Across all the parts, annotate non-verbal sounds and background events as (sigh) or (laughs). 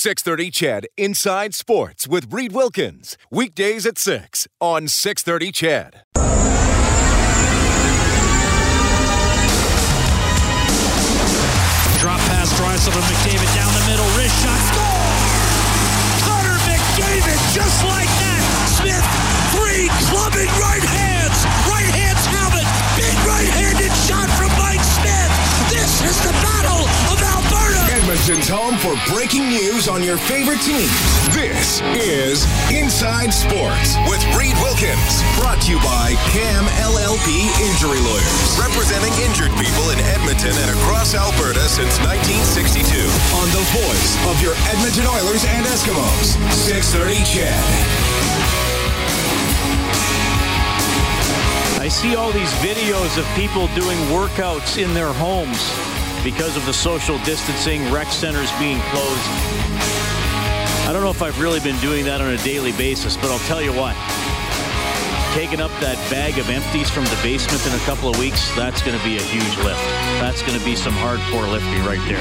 630 CHED Inside Sports with Reed Wilkins. Weekdays at 6 on 630 CHED. Drop pass, Draisaitl McDavid down the middle, wrist shot, score! Edmonton's home for breaking news on your favorite teams. This is Inside Sports with Reed Wilkins. Brought to you by CAM LLP Injury Lawyers. Representing injured people in Edmonton and across Alberta since 1962. On the voice of your Edmonton Oilers and Eskimos. 630 CHED. I see all these videos of people doing workouts in their homes because of the social distancing, rec centers being closed. I don't know if I've really been doing that on a daily basis, but I'll tell you what. Taking up that bag of empties from the basement in a couple of weeks, that's going to be a huge lift. That's going to be some hardcore lifting right there.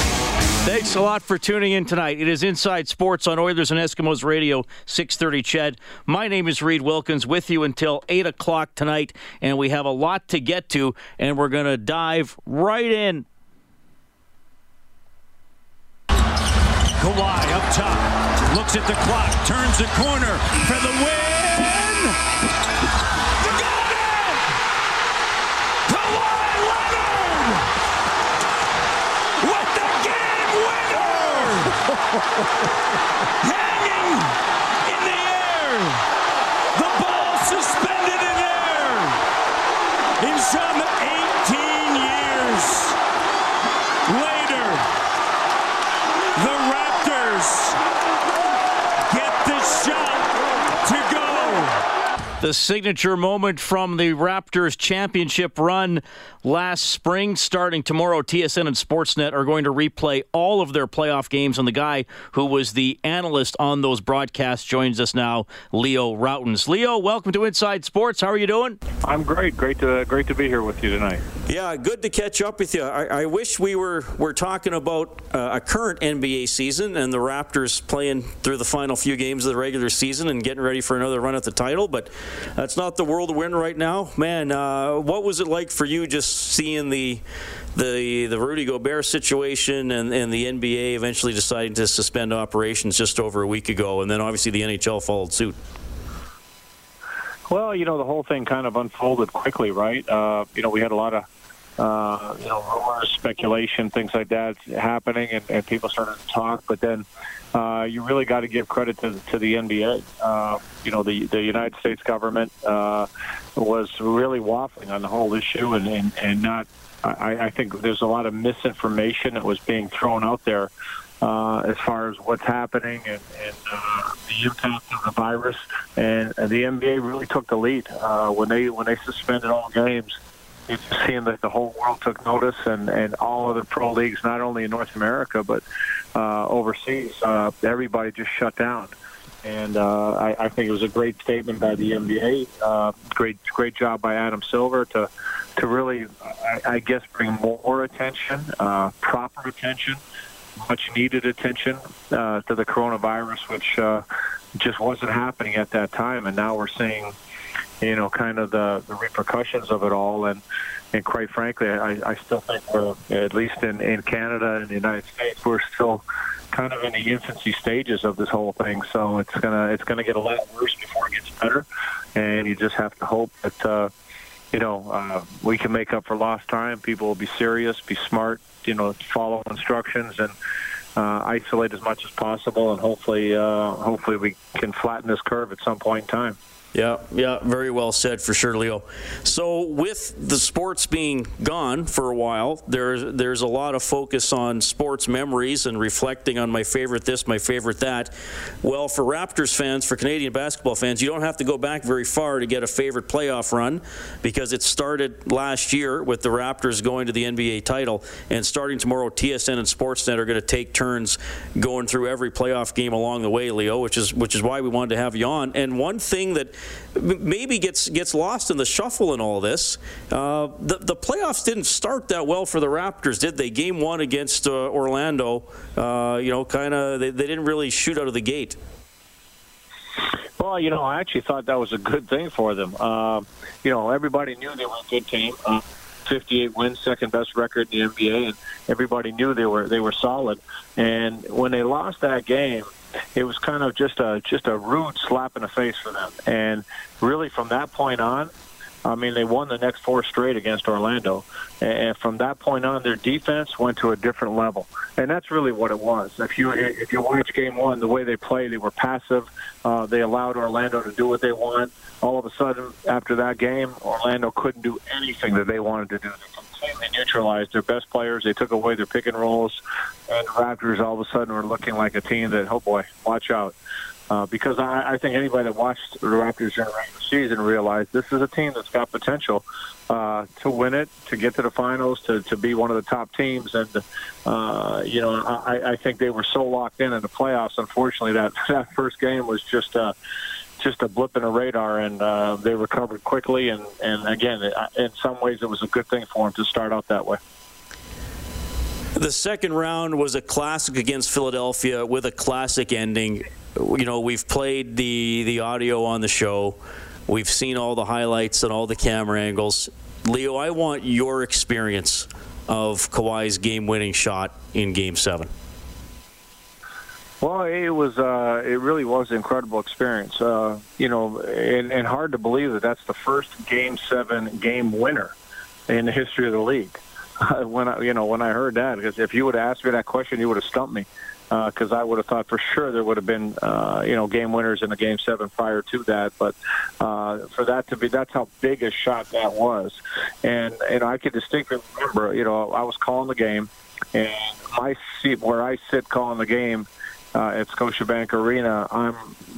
Thanks a lot for tuning in tonight. It is Inside Sports on Oilers and Eskimos Radio, 630 CHED. My name is Reed Wilkins with you until 8 o'clock tonight, and we have a lot to get to, and we're going to dive right in. Kawhi up top, looks at the clock, turns the corner for the win. Hanging in the air. The ball suspended in air! In some 18 years later. The Raptors get the shot to go. The signature moment from the Raptors championship run last spring. Starting tomorrow, TSN and Sportsnet are going to replay all of their playoff games. And the guy who was the analyst on those broadcasts joins us now, Leo Rautins. Leo, welcome to Inside Sports. How are you doing? I'm great. Great to great to be here with you tonight. Yeah, good to catch up with you. I, I wish we were were talking about uh, a current NBA season and the Raptors playing through the final few games of the regular season and getting ready for another run at the title, but that's not the world we're in right now. Man, uh, what was it like for you just seeing the the the Rudy Gobert situation and, and the NBA eventually deciding to suspend operations just over a week ago, and then obviously the NHL followed suit? Well, you know, the whole thing kind of unfolded quickly, right? Uh, you know, we had a lot of uh, you know rumors, speculation, things like that happening, and, and people started to talk. But then uh, you really got to give credit to, to the NBA. Uh, you know, the the United States government uh, was really waffling on the whole issue, and and, and not. I, I think there's a lot of misinformation that was being thrown out there uh, as far as what's happening and, and uh, the impact of the virus. And, and the NBA really took the lead uh, when they when they suspended all games. Seeing that the whole world took notice, and, and all of the pro leagues, not only in North America but uh, overseas, uh, everybody just shut down. And uh, I, I think it was a great statement by the NBA. Uh, great, great job by Adam Silver to to really, I, I guess, bring more attention, uh, proper attention, much needed attention uh, to the coronavirus, which uh, just wasn't happening at that time. And now we're seeing, you know, kind of the, the repercussions of it all. And and quite frankly, I, I still think we're at least in, in Canada and the United States, we're still kind of in the infancy stages of this whole thing. So it's gonna it's gonna get a lot worse before it gets better. And you just have to hope that. Uh, you know, uh, we can make up for lost time. People will be serious, be smart, you know, follow instructions and uh, isolate as much as possible, and hopefully, uh, hopefully we can flatten this curve at some point in time. Yeah, yeah, very well said for sure, Leo. So, with the sports being gone for a while, there's there's a lot of focus on sports memories and reflecting on my favorite this, my favorite that. Well, for Raptors fans, for Canadian basketball fans, you don't have to go back very far to get a favorite playoff run because it started last year with the Raptors going to the NBA title, and starting tomorrow, TSN and Sportsnet are going to take turns going through every playoff game along the way, Leo, which is which is why we wanted to have you on. And one thing that maybe gets gets lost in the shuffle in all this. Uh, the the playoffs didn't start that well for the Raptors, did they? Game one against uh, Orlando, uh, you know, kind of they, they didn't really shoot out of the gate. Well, you know, I actually thought that was a good thing for them. Uh, you know, everybody knew they were a good team. Uh, 58 wins, second best record in the NBA, and everybody knew they were they were solid. And when they lost that game, it was kind of just a just a rude slap in the face for them. And really, from that point on, I mean, they won the next four straight against Orlando, and from that point on, their defense went to a different level, and that's really what it was. If you if you watch Game One, the way they played, they were passive. Uh, they allowed Orlando to do what they want. All of a sudden, after that game, Orlando couldn't do anything that they wanted to do. They completely neutralized their best players. They took away their pick and rolls, and the Raptors all of a sudden were looking like a team that, oh boy, watch out. Uh, because I, I think anybody that watched the Raptors during the season realized this is a team that's got potential uh, to win it, to get to the finals, to, to be one of the top teams. And, uh, you know, I, I think they were so locked in in the playoffs. Unfortunately, that, (laughs) that first game was just uh, just a blip in the radar, and uh, they recovered quickly. And, and again, in some ways, it was a good thing for them to start out that way. The second round was a classic against Philadelphia with a classic ending you know, we've played the the audio on the show. We've seen all the highlights and all the camera angles. Leo, I want your experience of Kawhi's game-winning shot in Game Seven. Well, it was uh, it really was an incredible experience. Uh, you know, and, and hard to believe that that's the first Game Seven game winner in the history of the league. (laughs) when I, you know, when I heard that, because if you would have asked me that question, you would have stumped me because uh, I would have thought for sure there would have been uh, you know game winners in the game seven prior to that. But uh, for that to be that's how big a shot that was, and and I can distinctly remember you know I was calling the game, and my seat where I sit calling the game uh, at Scotiabank Arena, I'm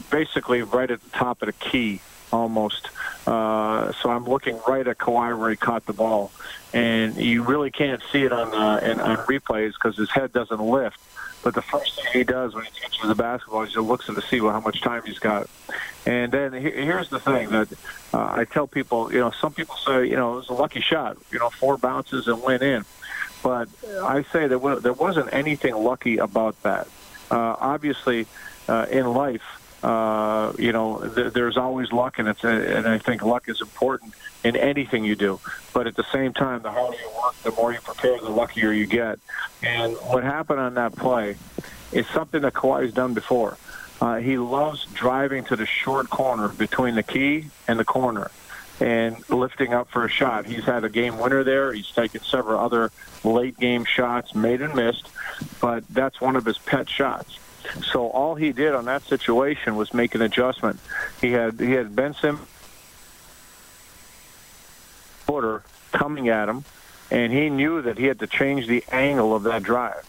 basically right at the top of the key almost. Uh, so I'm looking right at Kawhi where he caught the ball, and you really can't see it on uh, on replays because his head doesn't lift. But the first thing he does when he catches the basketball is he looks at to see well, how much time he's got. And then here's the thing that uh, I tell people, you know, some people say, you know, it was a lucky shot, you know, four bounces and went in. But I say that there wasn't anything lucky about that. Uh, obviously, uh, in life, uh, you know, th- there's always luck, and it's a, and I think luck is important in anything you do. But at the same time, the harder you work, the more you prepare, the luckier you get. And what happened on that play is something that Kawhi's done before. Uh, he loves driving to the short corner between the key and the corner and lifting up for a shot. He's had a game winner there. He's taken several other late game shots, made and missed, but that's one of his pet shots. So all he did on that situation was make an adjustment. He had he had Ben Simmons footer coming at him, and he knew that he had to change the angle of that drive.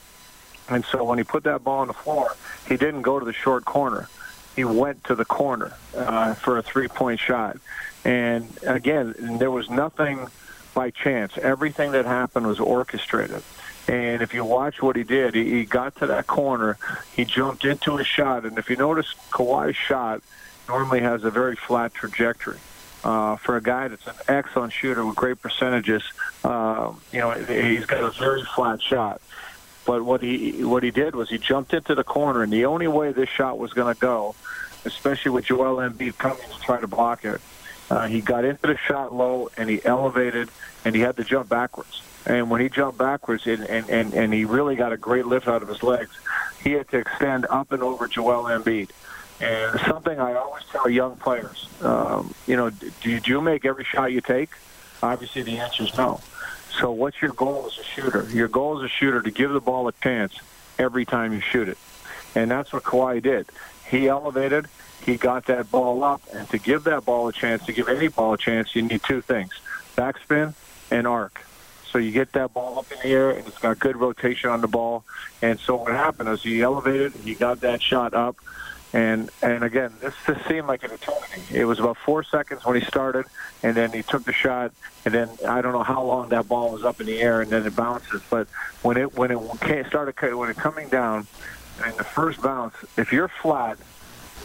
And so when he put that ball on the floor, he didn't go to the short corner. He went to the corner uh, for a three-point shot. And again, there was nothing by chance. Everything that happened was orchestrated. And if you watch what he did, he, he got to that corner, he jumped into a shot, and if you notice, Kawhi's shot normally has a very flat trajectory. Uh, for a guy that's an excellent shooter with great percentages, uh, you know, he's got a very flat shot. But what he what he did was he jumped into the corner, and the only way this shot was going to go, especially with Joel Embiid coming to try to block it, uh, he got into the shot low and he elevated, and he had to jump backwards. And when he jumped backwards and, and, and, and he really got a great lift out of his legs, he had to extend up and over Joel Embiid. And something I always tell young players, um, you know, do you make every shot you take? Obviously, the answer is no. So what's your goal as a shooter? Your goal as a shooter to give the ball a chance every time you shoot it. And that's what Kawhi did. He elevated, he got that ball up, and to give that ball a chance, to give any ball a chance, you need two things, backspin and arc. So you get that ball up in the air, and it's got good rotation on the ball. And so what happened is he elevated, he got that shot up, and and again, this just seemed like an eternity. It was about four seconds when he started, and then he took the shot, and then I don't know how long that ball was up in the air, and then it bounces. But when it when it started when it coming down, in the first bounce, if you're flat,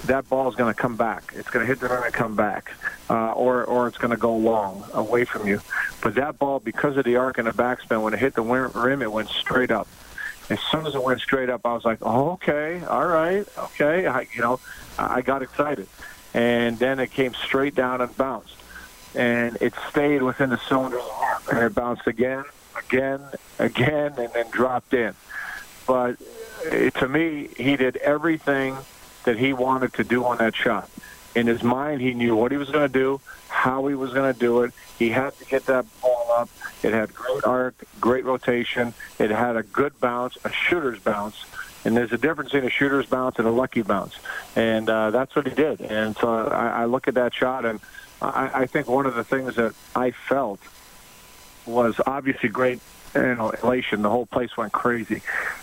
that ball is going to come back. It's going to hit the rim and come back, uh, or or it's going to go long away from you. But that ball, because of the arc and the backspin, when it hit the rim, it went straight up. As soon as it went straight up, I was like, "Oh, okay, all right, okay." I, you know, I got excited, and then it came straight down and bounced, and it stayed within the cylinder, and it bounced again, again, again, and then dropped in. But uh, to me, he did everything that he wanted to do on that shot. In his mind, he knew what he was going to do, how he was going to do it. He had to get that ball up. It had great arc, great rotation. It had a good bounce, a shooter's bounce. And there's a difference in a shooter's bounce and a lucky bounce. And uh, that's what he did. And so I, I look at that shot, and I, I think one of the things that I felt was obviously great you know, elation. The whole place went crazy.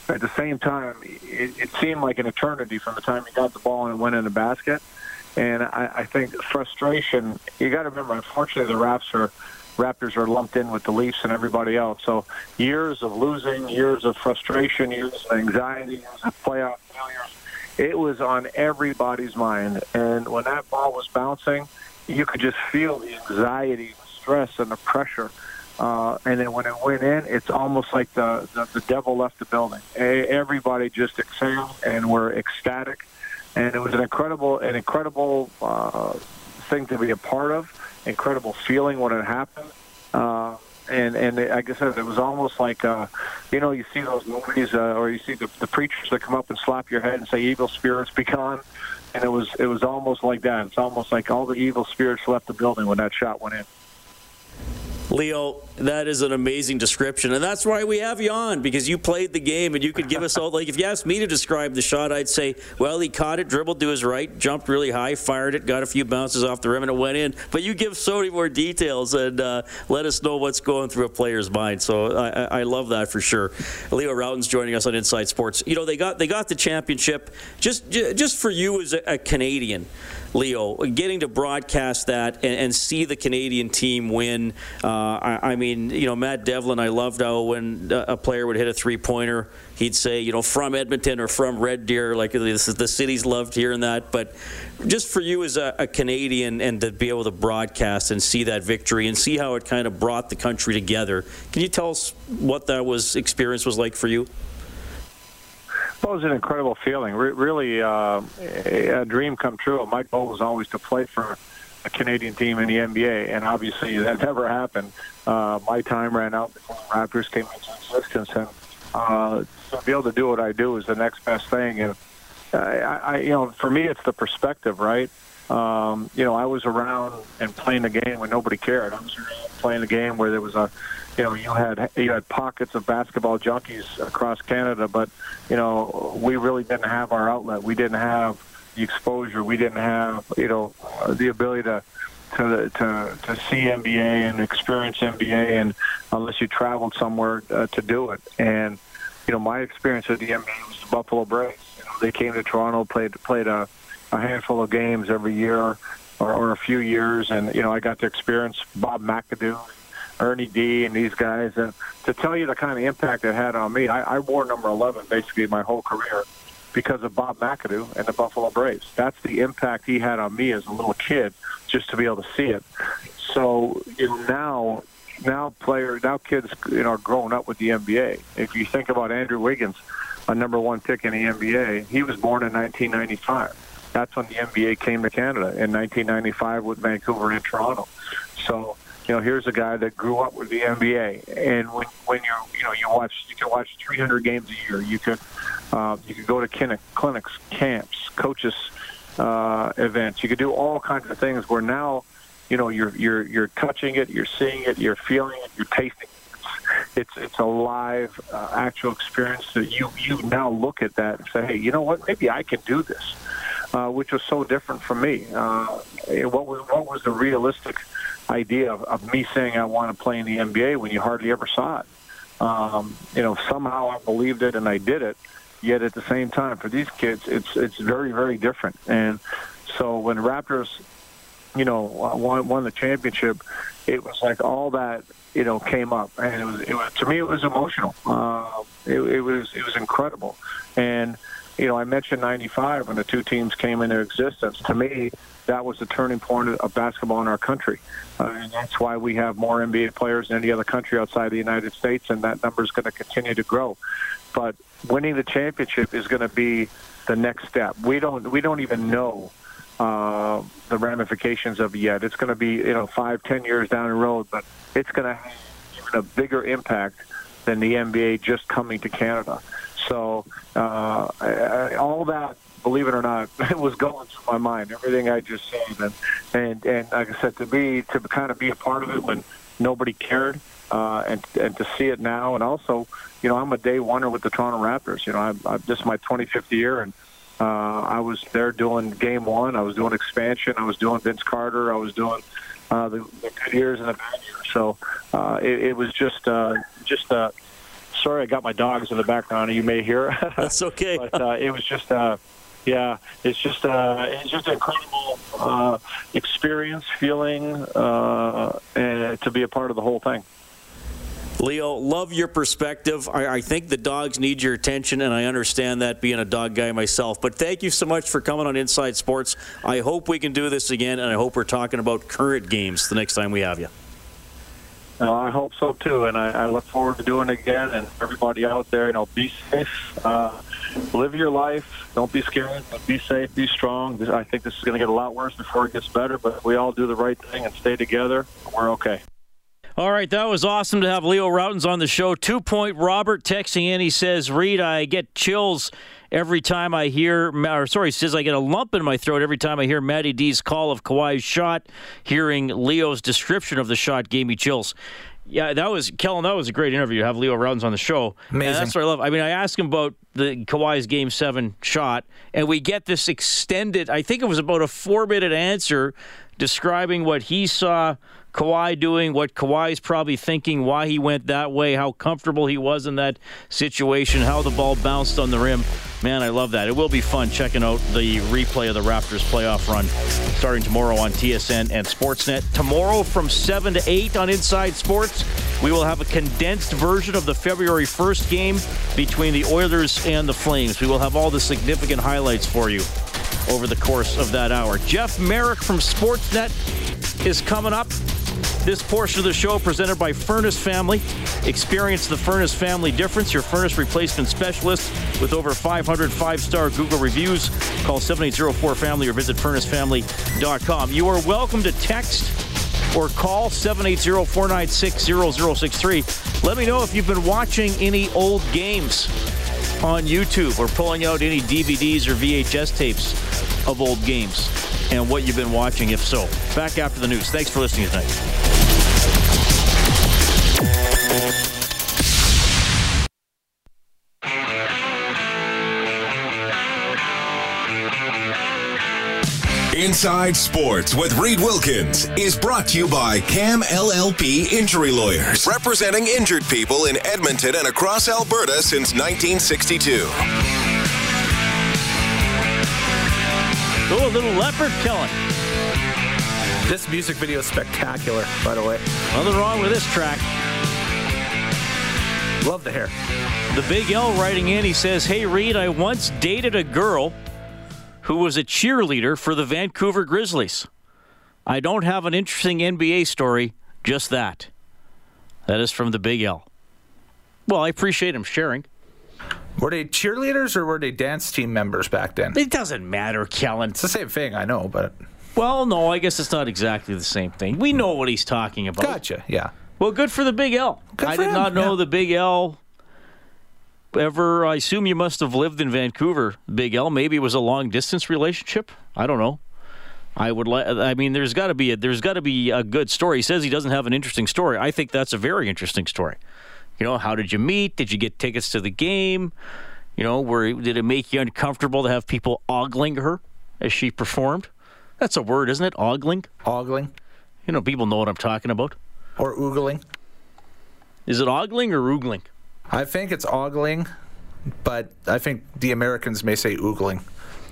At the same time, it, it seemed like an eternity from the time he got the ball and it went in the basket. And I, I think frustration. You got to remember, unfortunately, the Raps are Raptors are lumped in with the Leafs and everybody else. So years of losing, years of frustration, years of anxiety, years of playoff failures. It was on everybody's mind. And when that ball was bouncing, you could just feel the anxiety, the stress, and the pressure uh, and then when it went in, it's almost like the, the, the devil left the building. Everybody just exhaled and were ecstatic. And it was an incredible, an incredible uh, thing to be a part of, incredible feeling when it happened. Uh, and and like I said, it was almost like uh, you know you see those movies uh, or you see the, the preachers that come up and slap your head and say evil spirits be gone, and it was it was almost like that. It's almost like all the evil spirits left the building when that shot went in. Leo, that is an amazing description, and that's why we have you on because you played the game and you could give us all. Like, if you asked me to describe the shot, I'd say, well, he caught it, dribbled to his right, jumped really high, fired it, got a few bounces off the rim, and it went in. But you give so many more details and uh, let us know what's going through a player's mind. So I, I love that for sure. Leo Rautins joining us on Inside Sports. You know, they got they got the championship. Just just for you as a, a Canadian. Leo, getting to broadcast that and, and see the Canadian team win. Uh, I, I, mean, you know, Matt Devlin, I loved how when a player would hit a three pointer, he'd say, you know, from Edmonton or from Red Deer, like this is, the city's loved hearing that. But just for you as a, a Canadian and to be able to broadcast and see that victory and see how it kind of brought the country together, can you tell us what that was experience was like for you? Well, it was an incredible feeling. Re- really, uh, a dream come true. My goal was always to play for a Canadian team in the NBA, and obviously that never happened. Uh, my time ran out before the Raptors came into existence, and uh, to be able to do what I do is the next best thing. And I, I you know, for me, it's the perspective, right? Um, you know, I was around and playing the game when nobody cared. I was playing the game where there was a you know, you had you had pockets of basketball junkies across Canada, but you know, we really didn't have our outlet. We didn't have the exposure. We didn't have you know the ability to to to to see NBA and experience NBA, and unless you traveled somewhere uh, to do it. And you know, my experience with the NBA was the Buffalo Braves. You know, they came to Toronto, played played a, a handful of games every year. Or, or a few years, and you know I got to experience Bob McAdoo, Ernie D and these guys. And to tell you the kind of impact it had on me, I, I wore number 11 basically my whole career because of Bob McAdoo and the Buffalo Braves. That's the impact he had on me as a little kid, just to be able to see it. So you know, now, now players, now kids, you know, are growing up with the NBA. If you think about Andrew Wiggins, a number one pick in the NBA, he was born in 1995. That's when the NBA came to Canada in 1995 with Vancouver and Toronto. So you know, here's a guy that grew up with the NBA, and when when you you know you watch you can watch 300 games a year. You could uh, you could go to clinic, clinics, camps, coaches uh, events. You could do all kinds of things. Where now, you know, you're you're you're touching it, you're seeing it, you're feeling it, you're tasting it. It's it's a live, uh, actual experience that you you now look at that and say, hey, you know what? Maybe I can do this, uh, which was so different for me. Uh, what was what was the realistic idea of, of me saying I want to play in the NBA when you hardly ever saw it. Um, you know, somehow I believed it and I did it. Yet at the same time, for these kids, it's it's very very different. And so when Raptors, you know, won, won the championship, it was like all that you know came up, and it was it was to me it was emotional. Uh, it, it was it was incredible, and you know, I mentioned '95 when the two teams came into existence. To me, that was the turning point of basketball in our country, uh, and that's why we have more NBA players than any other country outside the United States, and that number is going to continue to grow. But winning the championship is going to be the next step. We don't we don't even know uh, the ramifications of it yet. It's going to be you know five ten years down the road, but it's going to have even a bigger impact than the NBA just coming to Canada. So uh, I, all that, believe it or not, (laughs) it was going through my mind. Everything I just said, and and and like I said, to be to kind of be a part of it when nobody cared, uh, and and to see it now, and also, you know, I'm a day oneer with the Toronto Raptors. You know, I'm, I'm this is my 25th year, and uh, I was there doing Game One. I was doing expansion. I was doing Vince Carter. I was doing uh, the, the good years and the bad years. So uh, it, it was just uh, just. Uh, sorry, I got my dogs in the background. You may hear. (laughs) (laughs) That's okay. but uh, it was just, uh, yeah, it's just, uh, it's just an incredible uh, experience, feeling, uh, and to be a part of the whole thing. Leo, love your perspective. I, I, think the dogs need your attention, and I understand that being a dog guy myself. But thank you so much for coming on Inside Sports. I hope we can do this again, and I hope we're talking about current games the next time we have you. No, I hope so too, and I, I look forward to doing it again. And everybody out there, you know, be safe, uh, live your life. Don't be scared, but be safe, be strong. I think this is going to get a lot worse before it gets better. But if we all do the right thing and stay together, we're okay. All right, that was awesome to have Leo Rautins on the show. Two point Robert texting in. He says, Reed, I get chills every time I hear, or sorry, says I get a lump in my throat every time I hear Matty D's call of Kawhi's shot. Hearing Leo's description of the shot gave me chills. Yeah, that was Kellen. That was a great interview. Have Leo Rautins on the show. Amazing. And that's what I love. I mean, I asked him about the Kawhi's Game Seven shot, and we get this extended. I think it was about a four-minute answer describing what he saw Kawhi doing, what Kawhi's probably thinking, why he went that way, how comfortable he was in that situation, how the ball bounced on the rim. Man, I love that. It will be fun checking out the replay of the Raptors playoff run starting tomorrow on TSN and Sportsnet. Tomorrow from 7 to 8 on Inside Sports, we will have a condensed version of the February 1st game between the Oilers and the Flames. We will have all the significant highlights for you over the course of that hour. Jeff Merrick from Sportsnet is coming up. This portion of the show presented by Furnace Family. Experience the Furnace Family difference. Your furnace replacement specialist with over 500 five-star Google reviews. Call 7804-FAMILY or visit furnacefamily.com. You are welcome to text or call 780-496-0063. Let me know if you've been watching any old games on YouTube or pulling out any DVDs or VHS tapes of old games and what you've been watching, if so. Back after the news. Thanks for listening tonight. Inside Sports with Reed Wilkins is brought to you by Cam LLP Injury Lawyers, representing injured people in Edmonton and across Alberta since 1962. Oh, a little leopard killing. This music video is spectacular, by the way. Nothing wrong with this track. Love the hair. The Big L writing in, he says, Hey, Reed, I once dated a girl who was a cheerleader for the Vancouver Grizzlies. I don't have an interesting NBA story, just that. That is from the Big L. Well, I appreciate him sharing. Were they cheerleaders or were they dance team members back then? It doesn't matter, Kellen. It's the same thing, I know, but. Well, no, I guess it's not exactly the same thing. We know what he's talking about. Gotcha, yeah. Well, good for the Big L. I did him, not know yeah. the Big L ever. I assume you must have lived in Vancouver, Big L. Maybe it was a long distance relationship. I don't know. I would like. I mean, there's got to be a, there's got to be a good story. He says he doesn't have an interesting story. I think that's a very interesting story. You know, how did you meet? Did you get tickets to the game? You know, where did it make you uncomfortable to have people ogling her as she performed? That's a word, isn't it? Ogling. Ogling You know, people know what I'm talking about. or oogling. Is it ogling or oogling? I think it's ogling, but I think the Americans may say oogling.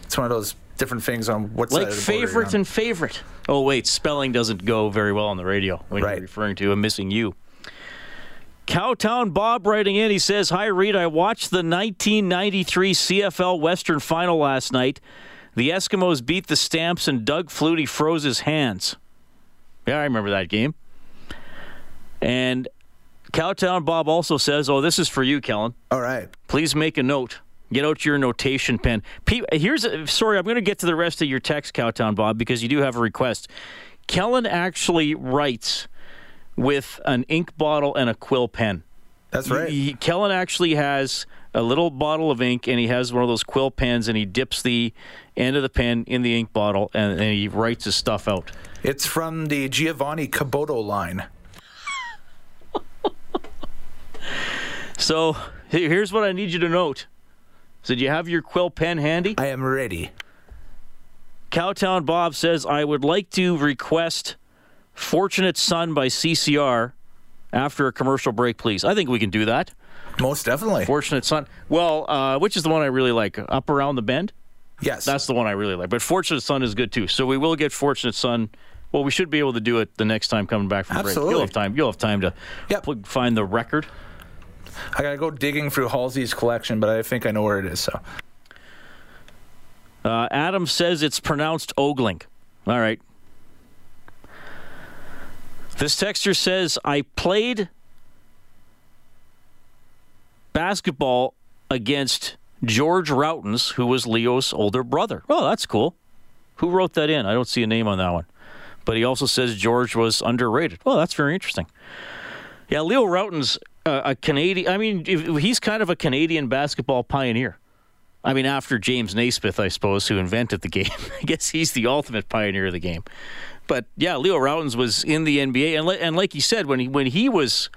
It's one of those different things on what Like side of the favorite and favorite. Oh wait, spelling doesn't go very well on the radio when Right. you're referring to a missing you. Cowtown Bob writing in, he says, Hi, Reed. I watched the 1993 CFL Western Final last night. The Eskimos beat the Stamps and Doug Flutie froze his hands. Yeah, I remember that game. And Cowtown Bob also says, Oh, this is for you, Kellen. All right. Please make a note. Get out your notation pen. here's a, sorry, I'm going to get to the rest of your text, Cowtown Bob, because you do have a request. Kellen actually writes with an ink bottle and a quill pen. That's right. He, Kellen actually has a little bottle of ink and he has one of those quill pens and he dips the end of the pen in the ink bottle and, and he writes his stuff out. It's from the Giovanni Caboto line. So here's what I need you to note. So, do you have your quill pen handy? I am ready. Cowtown Bob says, I would like to request Fortunate Son by CCR after a commercial break, please. I think we can do that. Most definitely. Fortunate Son. Well, uh, which is the one I really like? Up Around the Bend? Yes. That's the one I really like. But Fortunate Son is good too. So we will get Fortunate Son. Well, we should be able to do it the next time coming back from Absolutely. break. You'll have time. You'll have time to yep. find the record. I gotta go digging through Halsey's collection, but I think I know where it is. So. Uh, Adam says it's pronounced Ogling. All right. This texture says I played basketball against George Rautins, who was Leo's older brother. Oh, that's cool. Who wrote that in? I don't see a name on that one. But he also says George was underrated. Well, that's very interesting. Yeah, Leo Rautins, uh, a Canadian. I mean, he's kind of a Canadian basketball pioneer. I mean, after James Naismith, I suppose, who invented the game. (laughs) I guess he's the ultimate pioneer of the game. But yeah, Leo Rautins was in the NBA, and and like he said, when he when he was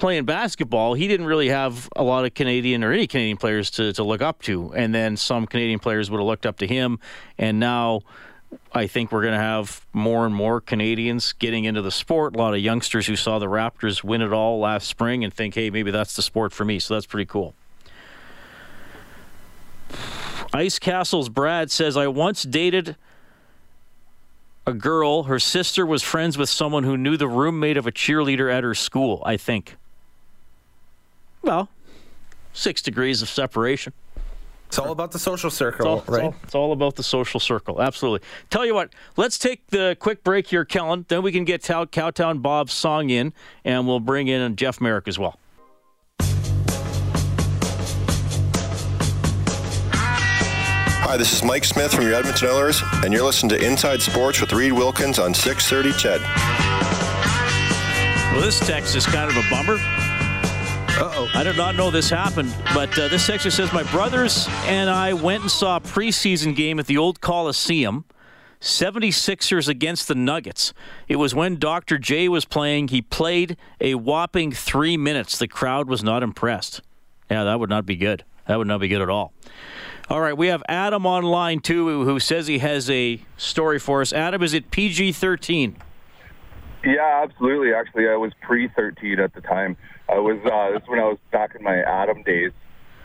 playing basketball, he didn't really have a lot of Canadian or any Canadian players to, to look up to. And then some Canadian players would have looked up to him. And now I think we're going to have more and more Canadians getting into the sport. A lot of youngsters who saw the Raptors win it all last spring and think, hey, maybe that's the sport for me. So that's pretty cool. Ice Castle's Brad says, I once dated a girl. Her sister was friends with someone who knew the roommate of a cheerleader at her school, I think. Well, six degrees of separation. It's all about the social circle, it's all, right? It's all, it's all, about the social circle. Absolutely. Tell you what, let's take the quick break here, Kellen. Then we can get Cowtown Bob's song in, and we'll bring in Jeff Merrick as well. Hi, this is Mike Smith from your Edmonton Oilers, and you're listening to Inside Sports with Reed Wilkins on 630 CHED. Well, this text is kind of a bummer. Uh-oh. I did not know this happened, but uh, this text says my brothers and I went and saw a preseason game at the old Coliseum. 76ers against the Nuggets. It was when Dr. J was playing. He played a whopping three minutes. The crowd was not impressed. Yeah, that would not be good. That would not be good at all. All right, we have Adam on line too, who says he has a story for us. Adam, is it PG 13? Yeah, absolutely. Actually, I was pre 13 at the time. I was uh, this is when I was back in my Adam days,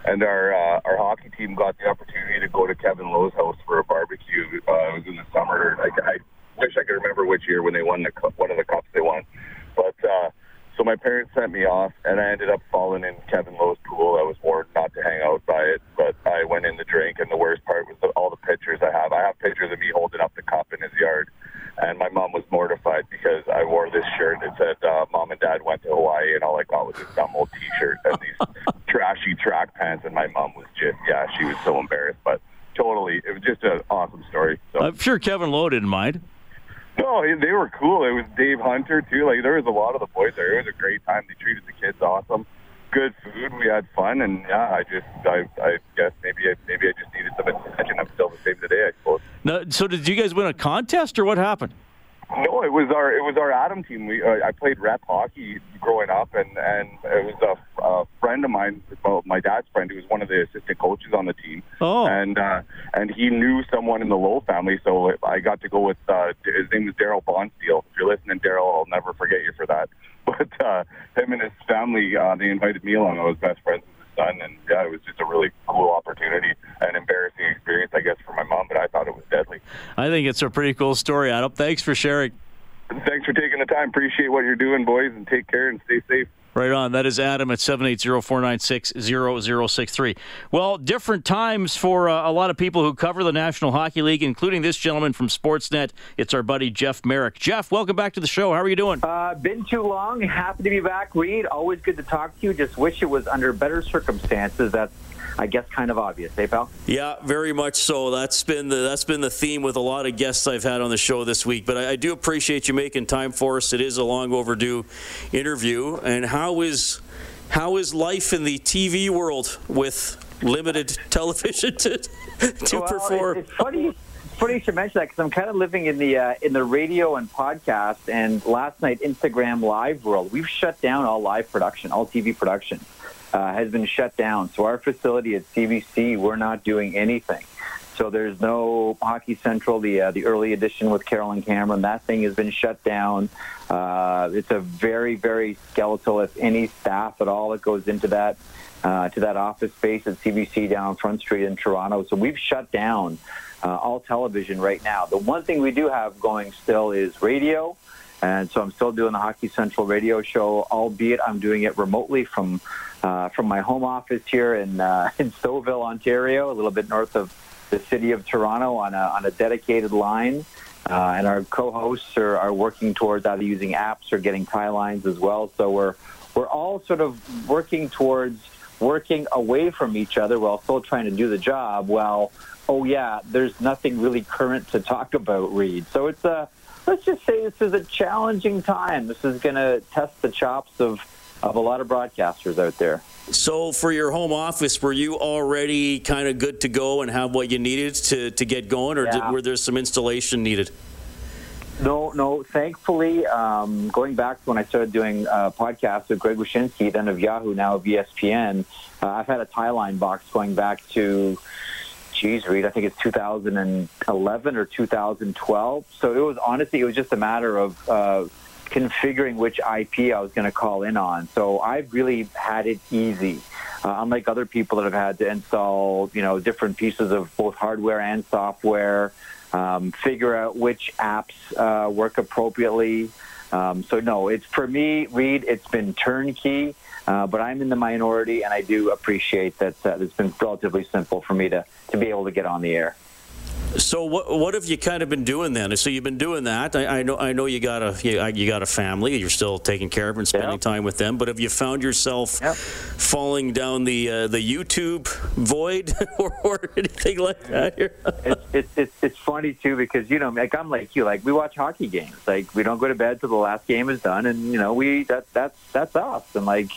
and our uh, our hockey team got the opportunity to go to Kevin Lowe's house for a barbecue. Uh, it was in the summer. Like I wish I could remember which year when they won the cup, one of the cups they won, but. uh so my parents sent me off, and I ended up falling in Kevin Lowe's pool. I was warned not to hang out by it, but I went in to drink, and the worst part was the, all the pictures I have. I have pictures of me holding up the cup in his yard, and my mom was mortified because I wore this shirt that said uh, "Mom and Dad went to Hawaii," and all I got was this dumb old T-shirt and these (laughs) trashy track pants, and my mom was just yeah, she was so embarrassed, but totally, it was just an awesome story. So. I'm sure Kevin Lowe didn't mind. No, they were cool. It was Dave Hunter too. Like there was a lot of the boys there. It was a great time. They treated the kids awesome. Good food. We had fun, and yeah, I just, I, I guess maybe, I, maybe I just needed some attention. I'm still the same today, I suppose. No, so did you guys win a contest, or what happened? No, it was our it was our Adam team. We uh, I played rep hockey growing up, and and it was a, a friend of mine, well, my dad's friend, who was one of the assistant coaches on the team. Oh, and uh, and he knew someone in the Lowe family, so I got to go with uh, his name is Daryl Bonsteel. If you're listening, Daryl, I'll never forget you for that. (laughs) But uh, him and his family, uh, they invited me along. I was best friends with his son, and yeah, it was just a really cool opportunity, an embarrassing experience, I guess, for my mom, but I thought it was deadly. I think it's a pretty cool story, Adam. Thanks for sharing. Thanks for taking the the time. Appreciate what you're doing, boys, and take care and stay safe. Right on. That is Adam at 780-496-0063. Well, different times for uh, a lot of people who cover the National Hockey League, including this gentleman from Sportsnet. It's our buddy Jeff Merrick. Jeff, welcome back to the show. How are you doing? Uh, been too long. Happy to be back, Reed. Always good to talk to you. Just wish it was under better circumstances. That's I guess kind of obvious, hey pal? Yeah, very much so. That's been the that's been the theme with a lot of guests I've had on the show this week. But I, I do appreciate you making time for us. It is a long overdue interview. And how is how is life in the TV world with limited (laughs) television to to well, perform? It's funny. Funny you should mention that because I'm kind of living in the uh, in the radio and podcast and last night Instagram live world. We've shut down all live production, all TV production uh, has been shut down. So our facility at CBC, we're not doing anything. So there's no Hockey Central, the uh, the early edition with Carolyn Cameron. That thing has been shut down. Uh, it's a very very skeletal, if any staff at all, that goes into that uh, to that office space at CBC down Front Street in Toronto. So we've shut down uh, all television right now. The one thing we do have going still is radio. And so I'm still doing the Hockey Central radio show, albeit I'm doing it remotely from uh, from my home office here in uh, (laughs) in Stouffville, Ontario, a little bit north of the city of Toronto, on a on a dedicated line. Uh, and our co-hosts are, are working towards either using apps or getting tie lines as well. So we're we're all sort of working towards working away from each other while still trying to do the job. Well, oh yeah, there's nothing really current to talk about, Reed. So it's a let's just say this is a challenging time. This is going to test the chops of of a lot of broadcasters out there. So, for your home office, were you already kind of good to go and have what you needed to, to get going, or yeah. did, were there some installation needed? No, no. Thankfully, um, going back to when I started doing uh, podcasts with Greg Wyshynski, then of Yahoo, now of ESPN, uh, I've had a tie line box going back to, geez, Reed, I think it's 2011 or 2012. So it was honestly, it was just a matter of uh, configuring which IP I was going to call in on. So I've really had it easy. Uh, unlike other people that have had to install, you know, different pieces of both hardware and software, um, figure out which apps uh, work appropriately. Um, so no, it's for me, Reed. It's been turnkey, uh, but I'm in the minority, and I do appreciate that uh, it's been relatively simple for me to to be able to get on the air. So what what have you kind of been doing then? So you've been doing that. I, I know I know you got a you, you, got a family. You're still taking care of and spending yep. time with them. But have you found yourself yep. falling down the uh, the YouTube void (laughs) or, or anything like that? it's, it's, it's it's funny too because you know like I'm like you like we watch hockey games. Like we don't go to bed till the last game is done, and you know we that that's that's us. And like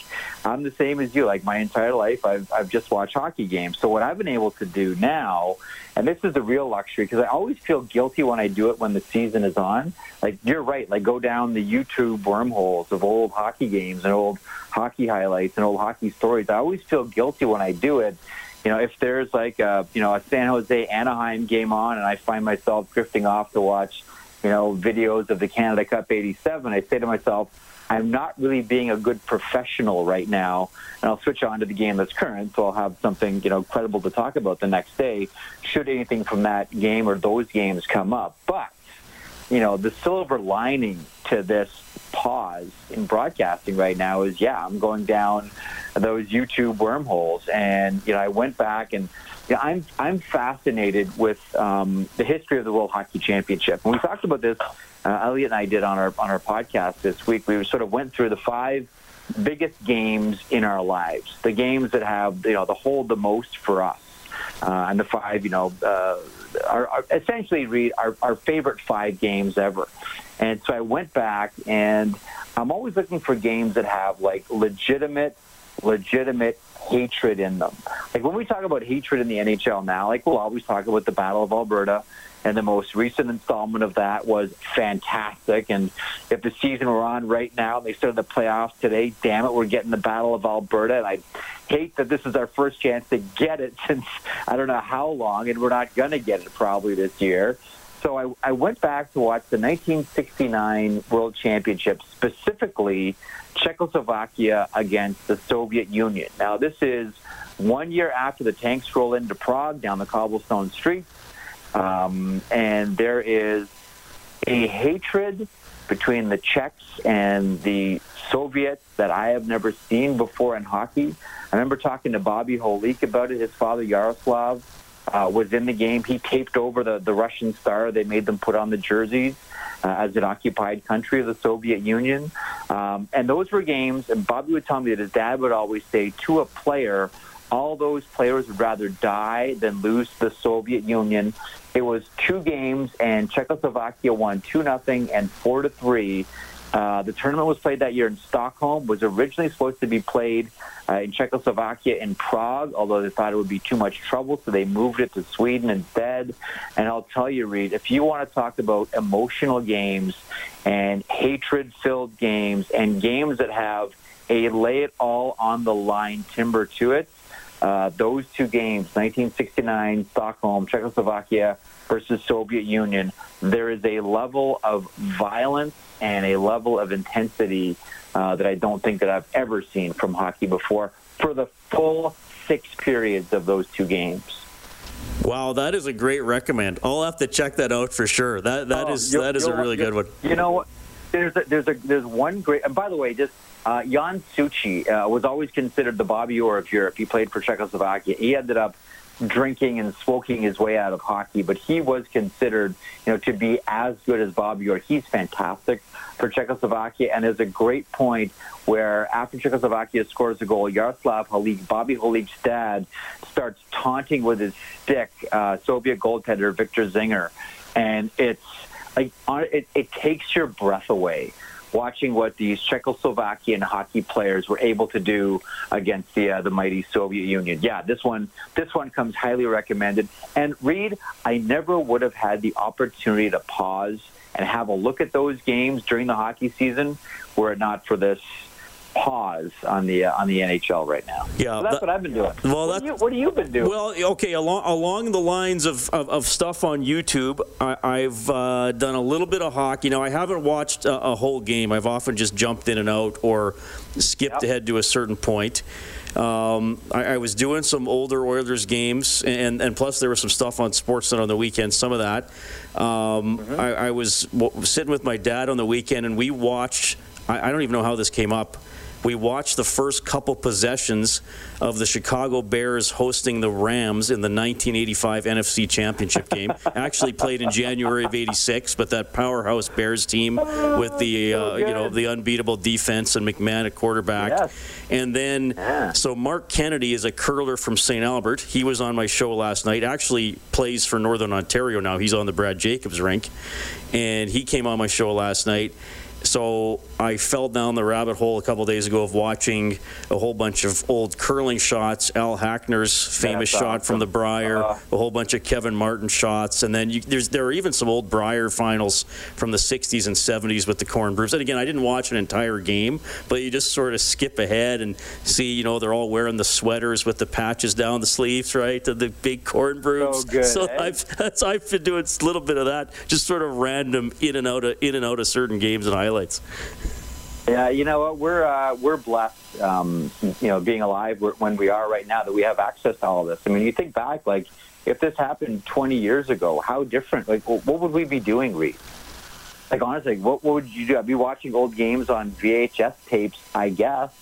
I'm the same as you. Like my entire life, I've I've just watched hockey games. So what I've been able to do now and this is the real luxury because I always feel guilty when I do it when the season is on. Like you're right, like go down the YouTube wormholes of old hockey games and old hockey highlights and old hockey stories. I always feel guilty when I do it. You know, if there's like a you know a San Jose Anaheim game on and I find myself drifting off to watch, you know, videos of the Canada Cup '87, I say to myself, I'm not really being a good professional right now. And I'll switch on to the game that's current, so I'll have something, you know, credible to talk about the next day, should anything from that game or those games come up. But, you know, the silver lining to this pause in broadcasting right now is, yeah, I'm going down those YouTube wormholes. And, you know, I went back and, know, I'm, I'm fascinated with um, the history of the World Hockey Championship. And we talked about this uh, Elliot and I did on our on our podcast this week. We sort of went through the five biggest games in our lives, the games that have you know the hold the most for us, uh, and the five you know uh, are, are essentially read our, our favorite five games ever. And so I went back, and I'm always looking for games that have like legitimate, legitimate hatred in them. Like when we talk about hatred in the NHL now, like we'll always talk about the Battle of Alberta and the most recent installment of that was fantastic. And if the season were on right now, they started the playoffs today. Damn it, we're getting the Battle of Alberta, and I hate that this is our first chance to get it (laughs) since I don't know how long, and we're not going to get it probably this year. So I, I went back to watch the 1969 World Championship, specifically Czechoslovakia against the Soviet Union. Now, this is one year after the tanks roll into Prague down the cobblestone streets. Um, and there is a hatred between the Czechs and the Soviets that I have never seen before in hockey. I remember talking to Bobby Holik about it. His father, Jaroslav, uh, was in the game. He taped over the, the Russian star. They made them put on the jerseys uh, as an occupied country of the Soviet Union. Um, and those were games, and Bobby would tell me that his dad would always say to a player, all those players would rather die than lose to the Soviet Union. It was two games, and Czechoslovakia won 2 nothing and 4 to 3 uh, the tournament was played that year in Stockholm. Was originally supposed to be played uh, in Czechoslovakia in Prague, although they thought it would be too much trouble, so they moved it to Sweden instead. And I'll tell you, Reed, if you want to talk about emotional games and hatred-filled games and games that have a lay it all on the line timber to it, uh, those two games, 1969 Stockholm, Czechoslovakia versus Soviet Union, there is a level of violence and a level of intensity uh, that I don't think that I've ever seen from hockey before for the full six periods of those two games. Wow, that is a great recommend. I'll have to check that out for sure. That that oh, is, that is a really good one. You know, what? there's a, there's a there's one great. And by the way, just uh, Jan Suchý uh, was always considered the Bobby Orr of Europe. He played for Czechoslovakia. He ended up drinking and smoking his way out of hockey, but he was considered, you know, to be as good as Bobby Orr. He's fantastic for Czechoslovakia, and there's a great point where after Czechoslovakia scores a goal, Jaroslav Holík, Bobby Holik's dad, starts taunting with his stick uh, Soviet goaltender Victor Zinger, and it's like on- it, it takes your breath away watching what these Czechoslovakian hockey players were able to do against the uh, the mighty Soviet Union. Yeah, this one this one comes highly recommended. And Reed, I never would have had the opportunity to pause and have a look at those games during the hockey season were it not for this pause on the uh, on the NHL right now. Yeah, so that's that- what I've been doing. Well, what, have you, what have you been doing? Well, okay, along along the lines of, of, of stuff on YouTube, I, I've uh, done a little bit of hockey. Now, I haven't watched a, a whole game. I've often just jumped in and out or skipped ahead to a certain point. Um, I, I was doing some older Oilers games, and, and plus there was some stuff on Sportsnet on the weekend. Some of that. Um, I, I was w- sitting with my dad on the weekend, and we watched. I, I don't even know how this came up. We watched the first couple possessions of the Chicago Bears hosting the Rams in the 1985 NFC Championship game. (laughs) Actually played in January of '86, but that powerhouse Bears team with the uh, you know the unbeatable defense and McMahon at quarterback. Yes. And then, so Marc Kennedy is a curler from St. Albert. He was on my show last night. Actually, plays for Northern Ontario now. He's on the Brad Jacobs rink, and he came on my show last night. So I fell down the rabbit hole a couple days ago of watching a whole bunch of old curling shots. Al Hackner's famous That's shot from the Brier, Uh, a whole bunch of Kevin Martin shots, and then you, there's there are even some old Brier finals from the 60s and 70s with the Corn Brooms. And again, I didn't watch an entire game, but you just sort of skip ahead and see, you know, they're all wearing the sweaters with the patches down the sleeves, right? The, the big Corn Brooms. good, so eh? I've (laughs) I've been doing a little bit of that, just sort of random in and out of in and out of certain games and highlights. Yeah, you know what? We're uh, we're blessed, um, you know, being alive when we are right now that we have access to all this. I mean, you think back, like if this happened 20 years ago, how different? Like, what would we be doing, Reed? Like, honestly, what, what would you do? I'd be watching old games on VHS tapes, I guess.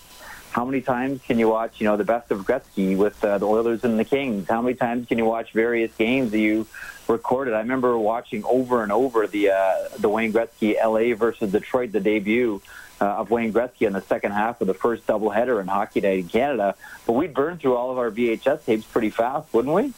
How many times can you watch, you know, the best of Gretzky with uh, the Oilers and the Kings? How many times can you watch various games that you recorded? I remember watching over and over the uh, the Wayne Gretzky LA versus Detroit, the debut uh, of Wayne Gretzky in the second half of the first doubleheader in Hockey Night in Canada. But we'd burn through all of our VHS tapes pretty fast, wouldn't we?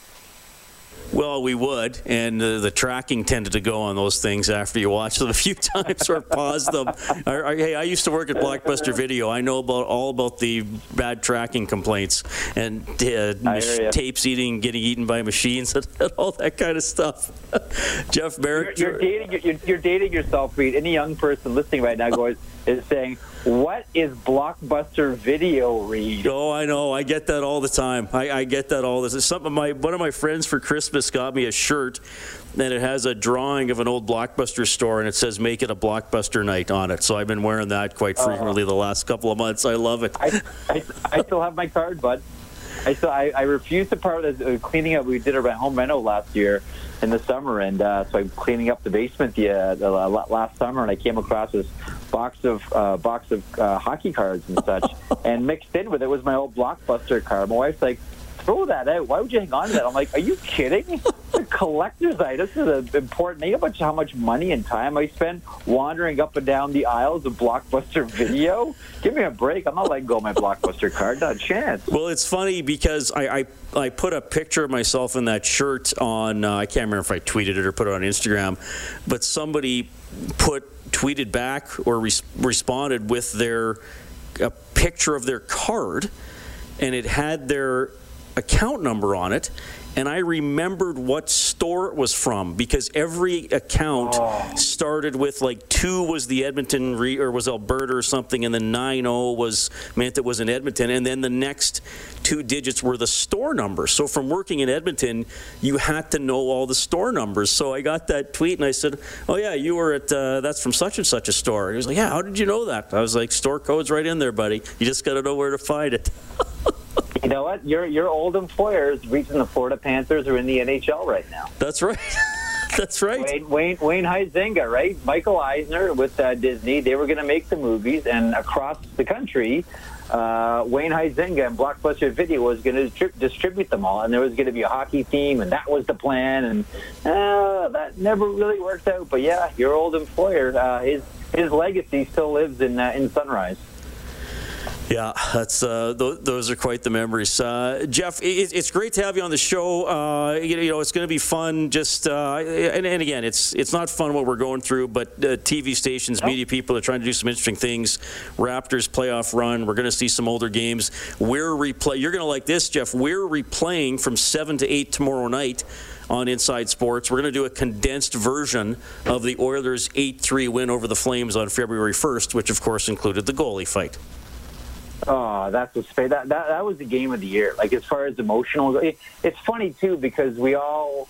Well, we would, and uh, the tracking tended to go on those things after you watch them a few (laughs) times or pause them. Or- or, hey, I used to work at Blockbuster Video. I know about all about the bad tracking complaints and uh, mach- tapes eating, getting eaten by machines, (laughs) and all that kind of stuff. (laughs) Jeff You're, Barrett. you're dating you're, you're dating yourself, Reed. Any young person listening right now goes is saying, "What is Blockbuster Video, Reed?" Oh, I know. I get that all the time. I, I get that all the time. Some of my one of my friends for Christmas got me a shirt, and it has a drawing of an old Blockbuster store, and it says "Make it a Blockbuster night" on it. So I've been wearing that quite frequently the last couple of months. I love it. I, I, I still have my card, bud. I still I, I refuse to part with the uh, cleaning up we did around home reno last year. in the summer, and uh, so I'm cleaning up the basement the, uh, the last summer, and I came across this box of uh, box of uh, hockey cards and such, (laughs) and mixed in with it was my old blockbuster card. My wife's like, throw that out. Why would you hang on to that? I'm like, are you kidding? (laughs) It's a collector's item. This is an important thing about how much money and time I spend wandering up and down the aisles of Blockbuster Video. Give me a break. I'm not letting go of my Blockbuster card. Not a chance. Well, it's funny because I, I, I put a picture of myself in that shirt on, uh, I can't remember if I tweeted it or put it on Instagram, but somebody put tweeted back or res- responded with their a picture of their card and it had their account number on it and I remembered what store it was from because every account oh. started with like two was the Edmonton re, or was Alberta or something, and then nine zero was meant it was in Edmonton, and then the next two digits were the store number. So from working in Edmonton, you had to know all the store numbers. So I got that tweet and I said, "Oh yeah, you were at uh, that's from such and such a store." He was like, "Yeah, how did you know that?" I was like, "Store code's right in there, buddy. You just got to know where to find it." (laughs) You know what? Your your old employers, reaching the Florida Panthers, are in the NHL right now. That's right. (laughs) That's right. Wayne, Wayne, Wayne Huizenga, right? Michael Eisner with uh, Disney. They were going to make the movies, and across the country, uh, Wayne Huizenga and Blockbuster Video was going to distri- distribute them all, and there was going to be a hockey theme, and that was the plan, and uh, that never really worked out. But yeah, your old employer, uh, his his legacy still lives in uh, in Sunrise. Yeah, that's uh, th- those are quite the memories. Uh, Jeff, it, it's great to have you on the show. Uh, you, you, know, it's going to be fun. Just uh, and, and, again, it's it's not fun what we're going through, but uh, TV stations, media people are trying to do some interesting things. Raptors playoff run. We're going to see some older games. We're replay. You're going to like this, Jeff. We're replaying from seven to eight tomorrow night on Inside Sports. We're going to do a condensed version of the Oilers' 8 3 win over the Flames on February 1st, which, of course, included the goalie fight. Oh, that's that, that that was the game of the year. Like as far as emotional, it, it's funny too because we all,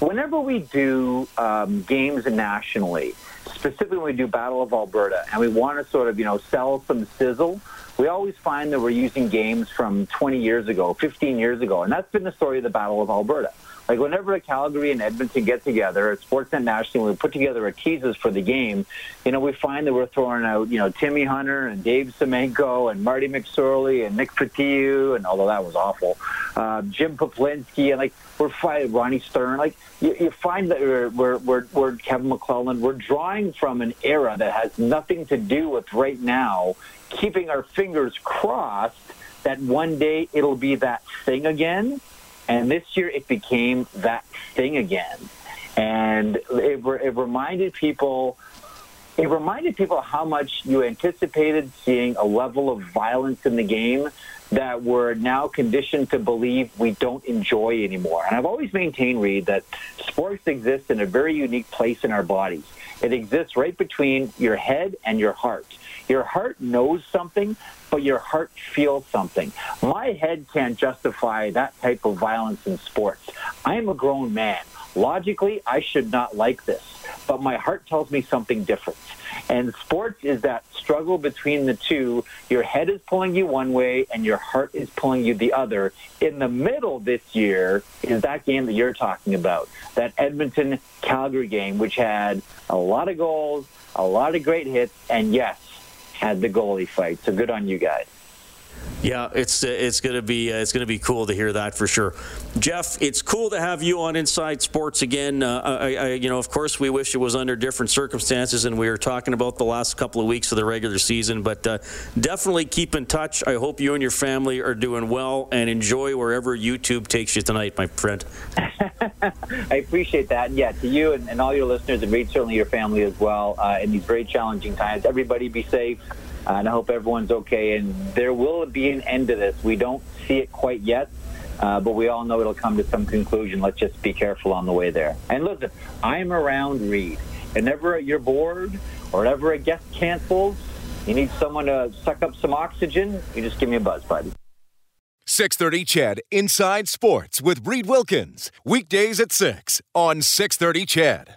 whenever we do um, games nationally, specifically when we do Battle of Alberta, and we want to sort of you know sell some sizzle, we always find that we're using games from 20 years ago, 15 years ago, and that's been the story of the Battle of Alberta. Like whenever a Calgary and Edmonton get together at Sportsnet National, we put together a teases for the game. You know, we find that we're throwing out, you know, Timmy Hunter and Dave Semenko and Marty McSorley and Nick Fotiu, and although that was awful, uh, Jim Peplinski, and like we're fighting Ronnie Stern. Like you, you find that we're, we're, we're, we're Kevin McClelland. We're drawing from an era that has nothing to do with right now, keeping our fingers crossed that one day it'll be that thing again and this year it became that thing again. And it, it reminded people it reminded people how much you anticipated seeing a level of violence in the game that we're now conditioned to believe we don't enjoy anymore. And I've always maintained, Reed, that sports exists in a very unique place in our bodies. It exists right between your head and your heart. Your heart knows something, but your heart feels something. My head can't justify that type of violence in sports. I am a grown man. Logically, I should not like this, but my heart tells me something different. And sports is that struggle between the two. Your head is pulling you one way and your heart is pulling you the other. In the middle this year is that game that you're talking about, that Edmonton Calgary game, which had a lot of goals, a lot of great hits, and yes, had the goalie fight. So good on you guys. Yeah, it's it's gonna be uh, it's gonna be cool to hear that for sure, Jeff. It's cool to have you on Inside Sports again. Uh, I, I, you know, of course, we wish it was under different circumstances, and we were talking about the last couple of weeks of the regular season. But uh, definitely keep in touch. I hope you and your family are doing well and enjoy wherever YouTube takes you tonight, my friend. (laughs) I appreciate that. And yeah, to you and, and all your listeners, and certainly your family as well uh, in these very challenging times. Everybody be safe. Uh, and I hope everyone's okay. And there will be an end to this. We don't see it quite yet, uh, but we all know it'll come to some conclusion. Let's just be careful on the way there. And listen, I'm around Reed. And whenever you're bored or whenever a guest cancels, you need someone to suck up some oxygen, you just give me a buzz, buddy. 630 CHED Inside Sports with Reed Wilkins. Weekdays at 6 on 630 CHED.